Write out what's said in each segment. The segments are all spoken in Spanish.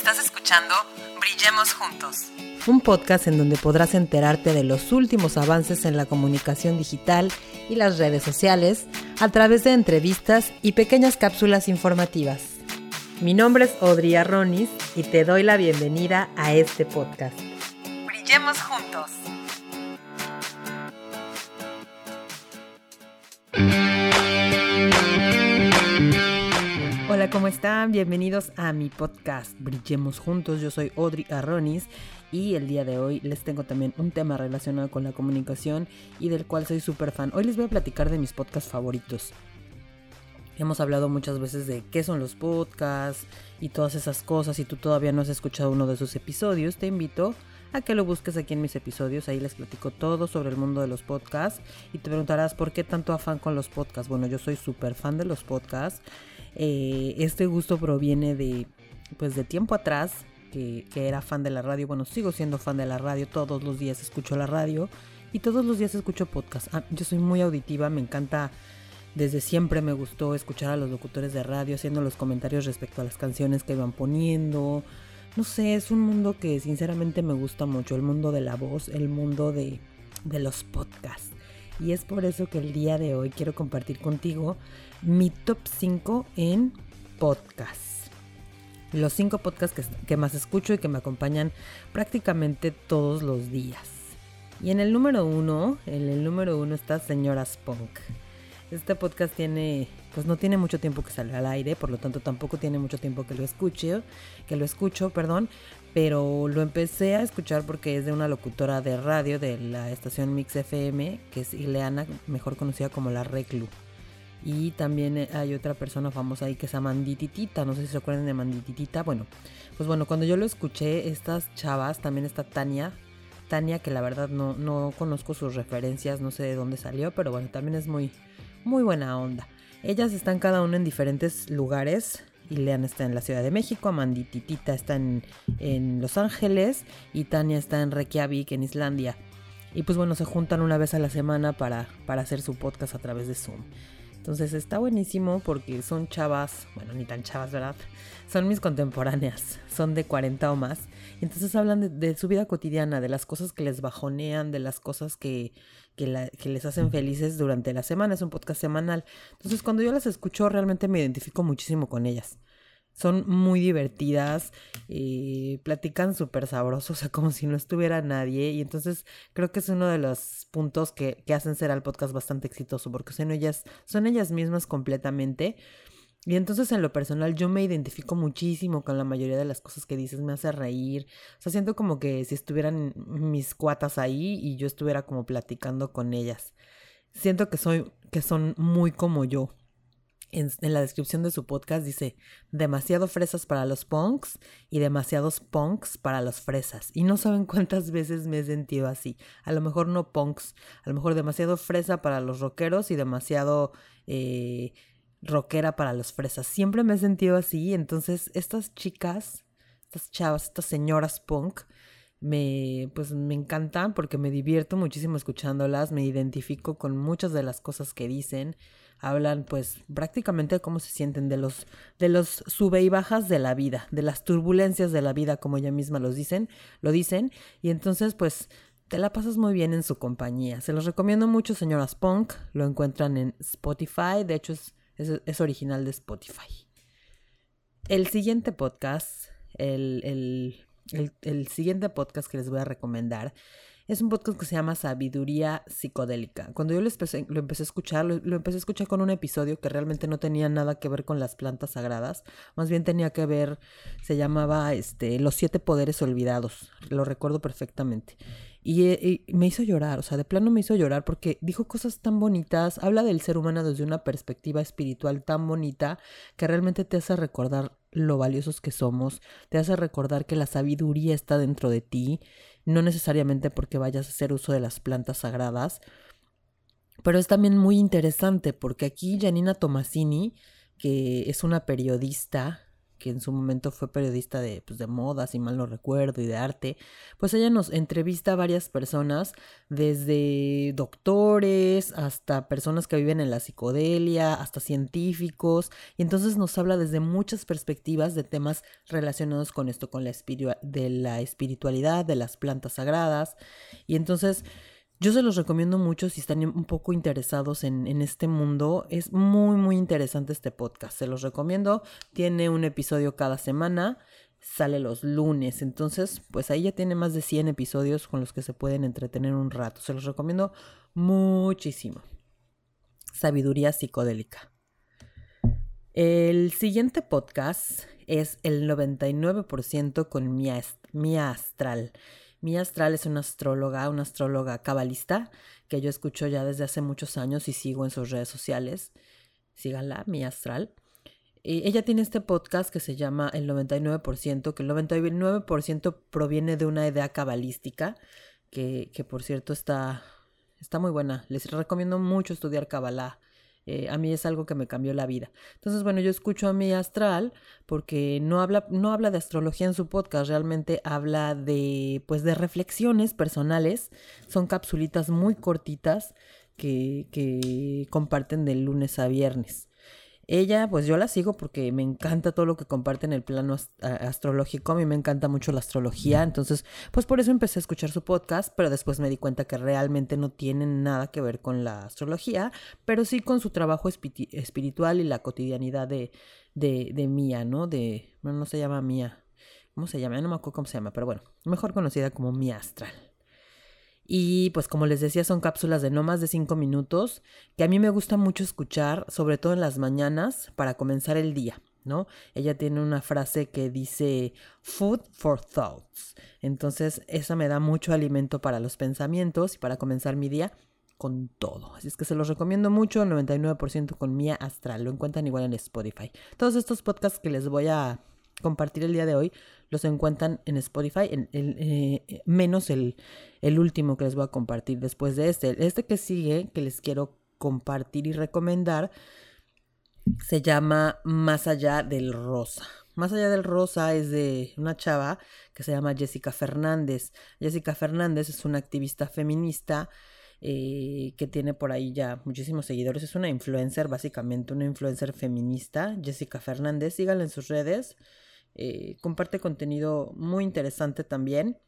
Estás escuchando Brillemos Juntos. Un podcast en donde podrás enterarte de los últimos avances en la comunicación digital y las redes sociales a través de entrevistas y pequeñas cápsulas informativas. Mi nombre es Audrey Arronis y te doy la bienvenida a este podcast. Brillemos Juntos. ¿Cómo están? Bienvenidos a mi podcast Brillemos Juntos. Yo soy Audrey Arronis y el día de hoy les tengo también un tema relacionado con la comunicación y del cual soy súper fan. Hoy les voy a platicar de mis podcasts favoritos. Hemos hablado muchas veces de qué son los podcasts y todas esas cosas. Si tú todavía no has escuchado uno de sus episodios, te invito que lo busques aquí en mis episodios. Ahí les platico todo sobre el mundo de los podcasts. Y te preguntarás por qué tanto afán con los podcasts. Bueno, yo soy súper fan de los podcasts. Eh, este gusto proviene de, pues, de tiempo atrás, que, era fan de la radio. Bueno, sigo siendo fan de la radio. Todos los días escucho la radio y todos los días escucho podcast. Ah, yo soy muy auditiva, me encanta. Desde siempre me gustó escuchar a los locutores de radio haciendo los comentarios respecto a las canciones que iban poniendo. No sé, es un mundo que sinceramente me gusta mucho, el mundo de la voz, el mundo de, de los podcasts. Y es por eso que el día de hoy quiero compartir contigo mi top 5 en podcasts. Los 5 podcasts que, más escucho y que me acompañan prácticamente todos los días. Y en el número 1, en el número 1 está Señoras Punk. Este podcast tiene, pues no tiene mucho tiempo que sale al aire, por lo tanto tampoco tiene mucho tiempo que lo escuche, que lo escucho, perdón, pero lo empecé a escuchar porque es de una locutora de radio de la estación Mix FM, que es Ileana, mejor conocida como la Reclu. Y también hay otra persona famosa ahí que se llama Mandititita. No sé si se acuerdan de Mandititita. Bueno, pues bueno, cuando yo lo escuché, estas chavas, también está Tania. Tania, que la verdad no, no conozco sus referencias, no sé de dónde salió, pero bueno, también es muy, muy buena onda. Ellas están cada una en diferentes lugares. Ileana está en la Ciudad de México, Amandititita está en, en Los Ángeles y Tania está en Reykjavik, en Islandia. Y pues bueno, se juntan una vez a la semana para, para hacer su podcast a través de Zoom. Entonces está buenísimo porque son chavas, bueno, ni tan chavas, ¿verdad? Son mis contemporáneas, son de 40 o más. Entonces hablan de, su vida cotidiana, de las cosas que les bajonean, de las cosas que, que, les hacen felices durante la semana. Es un podcast semanal. Entonces cuando yo las escucho realmente me identifico muchísimo con ellas. Son muy divertidas, eh, platican súper sabrosos, o sea, como si no estuviera nadie. Y entonces creo que es uno de los puntos que, que hacen ser al podcast bastante exitoso, porque son ellas, son ellas mismas completamente. Y entonces en lo personal yo me identifico muchísimo con la mayoría de las cosas que dices, me hace reír. O sea, siento como que si estuvieran mis cuatas ahí y yo estuviera como platicando con ellas. Siento que soy que son muy como yo en, la descripción de su podcast dice demasiado fresas para los punks y demasiados punks para los fresas. Y no saben cuántas veces me he sentido así. A lo mejor no punks, a lo mejor demasiado fresa para los rockeros y demasiado eh, rockera para los fresas. Siempre me he sentido así. Entonces estas chicas, estas chavas, estas señoras punk, me pues me encantan porque me divierto muchísimo escuchándolas, me identifico con muchas de las cosas que dicen hablan pues prácticamente cómo se sienten, de los, de los sube y bajas de la vida, de las turbulencias de la vida, como ella misma los dicen, lo dicen, y entonces pues te la pasas muy bien en su compañía. Se los recomiendo mucho, señoras Punk, lo encuentran en Spotify, de hecho es, es, original de Spotify. El siguiente podcast, el, el, el siguiente podcast que les voy a recomendar es un podcast que se llama Sabiduría Psicodélica. Cuando yo lo empecé, a escuchar, lo, empecé a escuchar con un episodio que realmente no tenía nada que ver con las plantas sagradas. Más bien tenía que ver, se llamaba este, Los siete poderes olvidados. Lo recuerdo perfectamente. Y, y, me hizo llorar, o sea, de plano me hizo llorar porque dijo cosas tan bonitas, habla del ser humano desde una perspectiva espiritual tan bonita que realmente te hace recordar lo valiosos que somos, te hace recordar que la sabiduría está dentro de ti no necesariamente porque vayas a hacer uso de las plantas sagradas, pero es también muy interesante porque aquí Janina Tomasini, que es una periodista que en su momento fue periodista de, pues, de moda, si mal no recuerdo, y de arte, pues ella nos entrevista a varias personas, desde doctores hasta personas que viven en la psicodelia, hasta científicos, y entonces nos habla desde muchas perspectivas de temas relacionados con esto, con la, de la espiritualidad, de las plantas sagradas, y entonces... Yo se los recomiendo mucho si están un poco interesados en, este mundo. Es muy, muy interesante este podcast. Se los recomiendo. Tiene un episodio cada semana. Sale los lunes. Entonces, pues ahí ya tiene más de 100 episodios con los que se pueden entretener un rato. Se los recomiendo muchísimo. Sabiduría psicodélica. El siguiente podcast es el 99% con Mía Astral. Mi Astral es una astróloga, una astróloga cabalista que yo escucho ya desde hace muchos años y sigo en sus redes sociales. Síganla, Mi Astral. Y ella tiene este podcast que se llama El 99%, que el 99% proviene de una idea cabalística, que, que por cierto está, está muy buena. Les recomiendo mucho estudiar cabalá eh, a mí es algo que me cambió la vida. Entonces, bueno, yo escucho a mi astral porque no habla, no habla de astrología en su podcast, realmente habla de, pues, de reflexiones personales. Son capsulitas muy cortitas que, que comparten de lunes a viernes. Ella, pues yo la sigo porque me encanta todo lo que comparte en el plano astrológico. A mí me encanta mucho la astrología. Entonces, pues por eso empecé a escuchar su podcast, pero después me di cuenta que realmente no tiene nada que ver con la astrología, pero sí con su trabajo espiritual y la cotidianidad de, de, de Mía, ¿no? De, bueno, no se llama Mía. ¿Cómo se llama? no me acuerdo cómo se llama, pero bueno, mejor conocida como Mía Astral. Y pues como les decía, son cápsulas de no más de 5 minutos que a mí me gusta mucho escuchar, sobre todo en las mañanas, para comenzar el día. ¿no? Ella tiene una frase que dice food for thoughts. Entonces, esa me da mucho alimento para los pensamientos y para comenzar mi día con todo. Así es que se los recomiendo mucho, 99% con Mía Astral. Lo encuentran igual en Spotify. Todos estos podcasts que les voy a compartir el día de hoy los encuentran en Spotify, en, eh, menos el, el último que les voy a compartir después de este. Este que sigue, que les quiero compartir y recomendar, se llama Más allá del rosa. Más allá del rosa es de una chava que se llama Jessica Fernández. Jessica Fernández es una activista feminista eh, que tiene por ahí ya muchísimos seguidores. Es una influencer, básicamente, una influencer feminista. Jessica Fernández, síganla en sus redes. Eh, comparte contenido muy interesante también.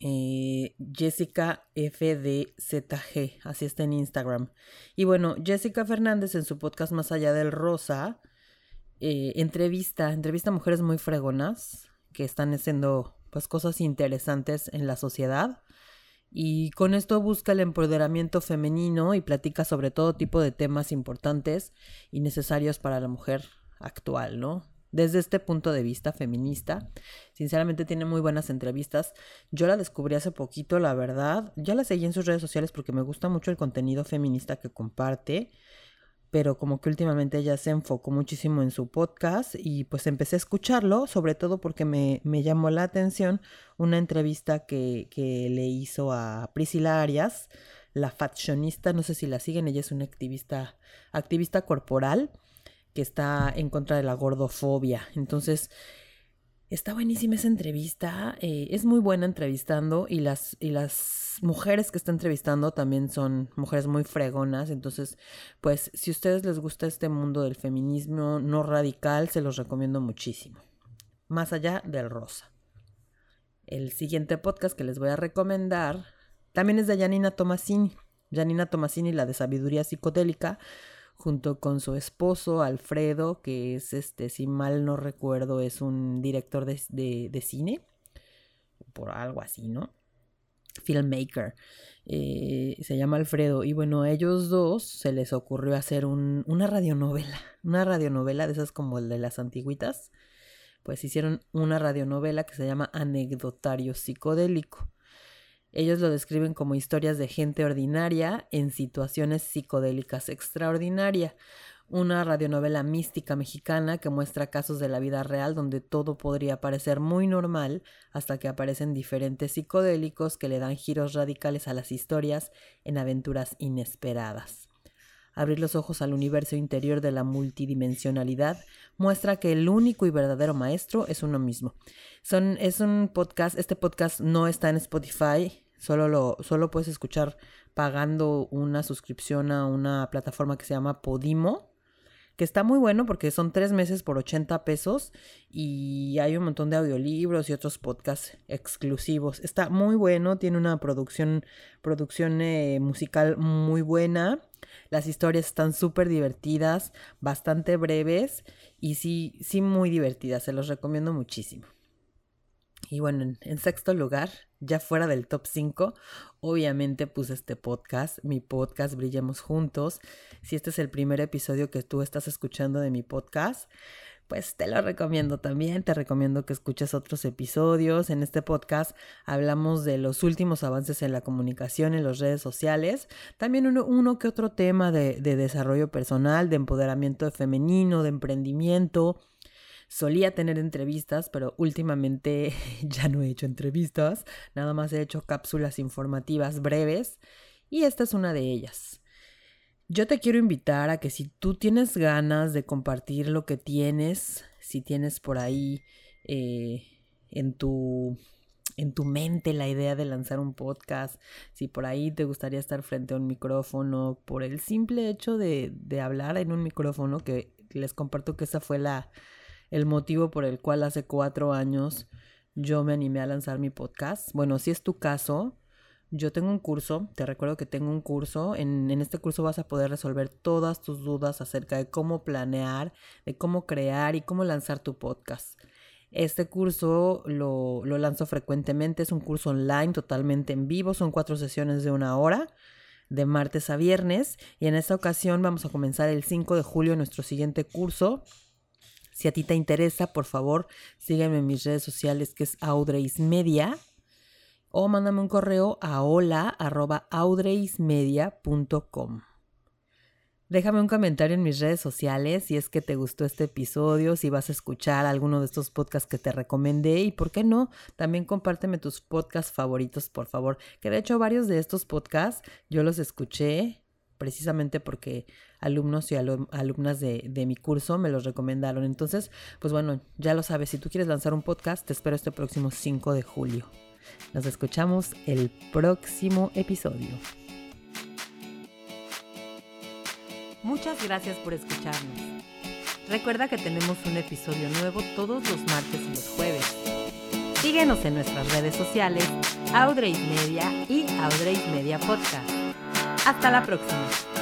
Eh, Jessica FDZG, así está en Instagram. Y bueno, Jessica Fernández en su podcast Más allá del Rosa, eh, entrevista, entrevista a mujeres muy fregonas que están haciendo pues cosas interesantes en la sociedad. Y con esto busca el empoderamiento femenino y platica sobre todo tipo de temas importantes y necesarios para la mujer actual, ¿no? Desde este punto de vista feminista. Sinceramente tiene muy buenas entrevistas. Yo la descubrí hace poquito, la verdad. Ya la seguí en sus redes sociales porque me gusta mucho el contenido feminista que comparte. Pero como que últimamente ella se enfocó muchísimo en su podcast y pues empecé a escucharlo, sobre todo porque me, me llamó la atención una entrevista que, que le hizo a Priscila Arias, la faccionista, no sé si la siguen, ella es una activista, activista corporal que está en contra de la gordofobia. Entonces, está buenísima esa entrevista. Eh, es muy buena entrevistando y las, y las mujeres que está entrevistando también son mujeres muy fregonas. Entonces, pues, si a ustedes les gusta este mundo del feminismo no radical, se los recomiendo muchísimo. Más allá del rosa. El siguiente podcast que les voy a recomendar también es de Janina Tomasini. Janina Tomasini, la de sabiduría psicodélica junto con su esposo Alfredo, que es este, si mal no recuerdo, es un director de, de, cine, por algo así, ¿no? Filmmaker. Eh, se llama Alfredo. Y bueno, a ellos dos se les ocurrió hacer un, una radionovela. Una radionovela de esas como el de las antigüitas. Pues hicieron una radionovela que se llama Anecdotario Psicodélico. Ellos lo describen como historias de gente ordinaria en situaciones psicodélicas extraordinarias. Una radionovela mística mexicana que muestra casos de la vida real donde todo podría parecer muy normal hasta que aparecen diferentes psicodélicos que le dan giros radicales a las historias en aventuras inesperadas. abrir los ojos al universo interior de la multidimensionalidad, muestra que el único y verdadero maestro es uno mismo. Son, es un podcast, este podcast no está en Spotify, solo, lo, solo puedes escuchar pagando una suscripción a una plataforma que se llama Podimo que está muy bueno porque son tres meses por 80 pesos y hay un montón de audiolibros y otros podcasts exclusivos. Está muy bueno, tiene una producción, producción eh, musical muy buena. Las historias están súper divertidas, bastante breves y sí, sí muy divertidas. Se los recomiendo muchísimo. Y bueno, en, sexto lugar, ya fuera del top 5, obviamente puse este podcast, mi podcast Brillemos Juntos. Si este es el primer episodio que tú estás escuchando de mi podcast, pues te lo recomiendo también, te recomiendo que escuches otros episodios. En este podcast hablamos de los últimos avances en la comunicación en las redes sociales, también uno, que otro tema de, de desarrollo personal, de empoderamiento femenino, de emprendimiento Solía tener entrevistas, pero últimamente ya no he hecho entrevistas, nada más he hecho cápsulas informativas breves y esta es una de ellas. Yo te quiero invitar a que si tú tienes ganas de compartir lo que tienes, si tienes por ahí eh, en tu en tu mente la idea de lanzar un podcast, si por ahí te gustaría estar frente a un micrófono, por el simple hecho de, de hablar en un micrófono, que les comparto que esa fue la, el motivo por el cual hace cuatro años yo me animé a lanzar mi podcast. Bueno, si es tu caso, yo tengo un curso, te recuerdo que tengo un curso, en, este curso vas a poder resolver todas tus dudas acerca de cómo planear, de cómo crear y cómo lanzar tu podcast. Este curso lo, lo lanzo frecuentemente, es un curso online totalmente en vivo, son cuatro sesiones de una hora de martes a viernes y en esta ocasión vamos a comenzar el 5 de julio nuestro siguiente curso si a ti te interesa, por favor, sígueme en mis redes sociales que es Audreis Media o mándame un correo a hola.audreismedia.com. Déjame un comentario en mis redes sociales si es que te gustó este episodio, si vas a escuchar alguno de estos podcasts que te recomendé y por qué no, también compárteme tus podcasts favoritos, por favor, que de hecho varios de estos podcasts yo los escuché precisamente porque alumnos y alumnas de, de, mi curso me los recomendaron. Entonces, pues bueno, ya lo sabes, si tú quieres lanzar un podcast, te espero este próximo 5 de julio. Nos escuchamos el próximo episodio. Muchas gracias por escucharnos. Recuerda que tenemos un episodio nuevo todos los martes y los jueves. Síguenos en nuestras redes sociales, Audrey Media y Audrey Media Podcast. Hasta la próxima.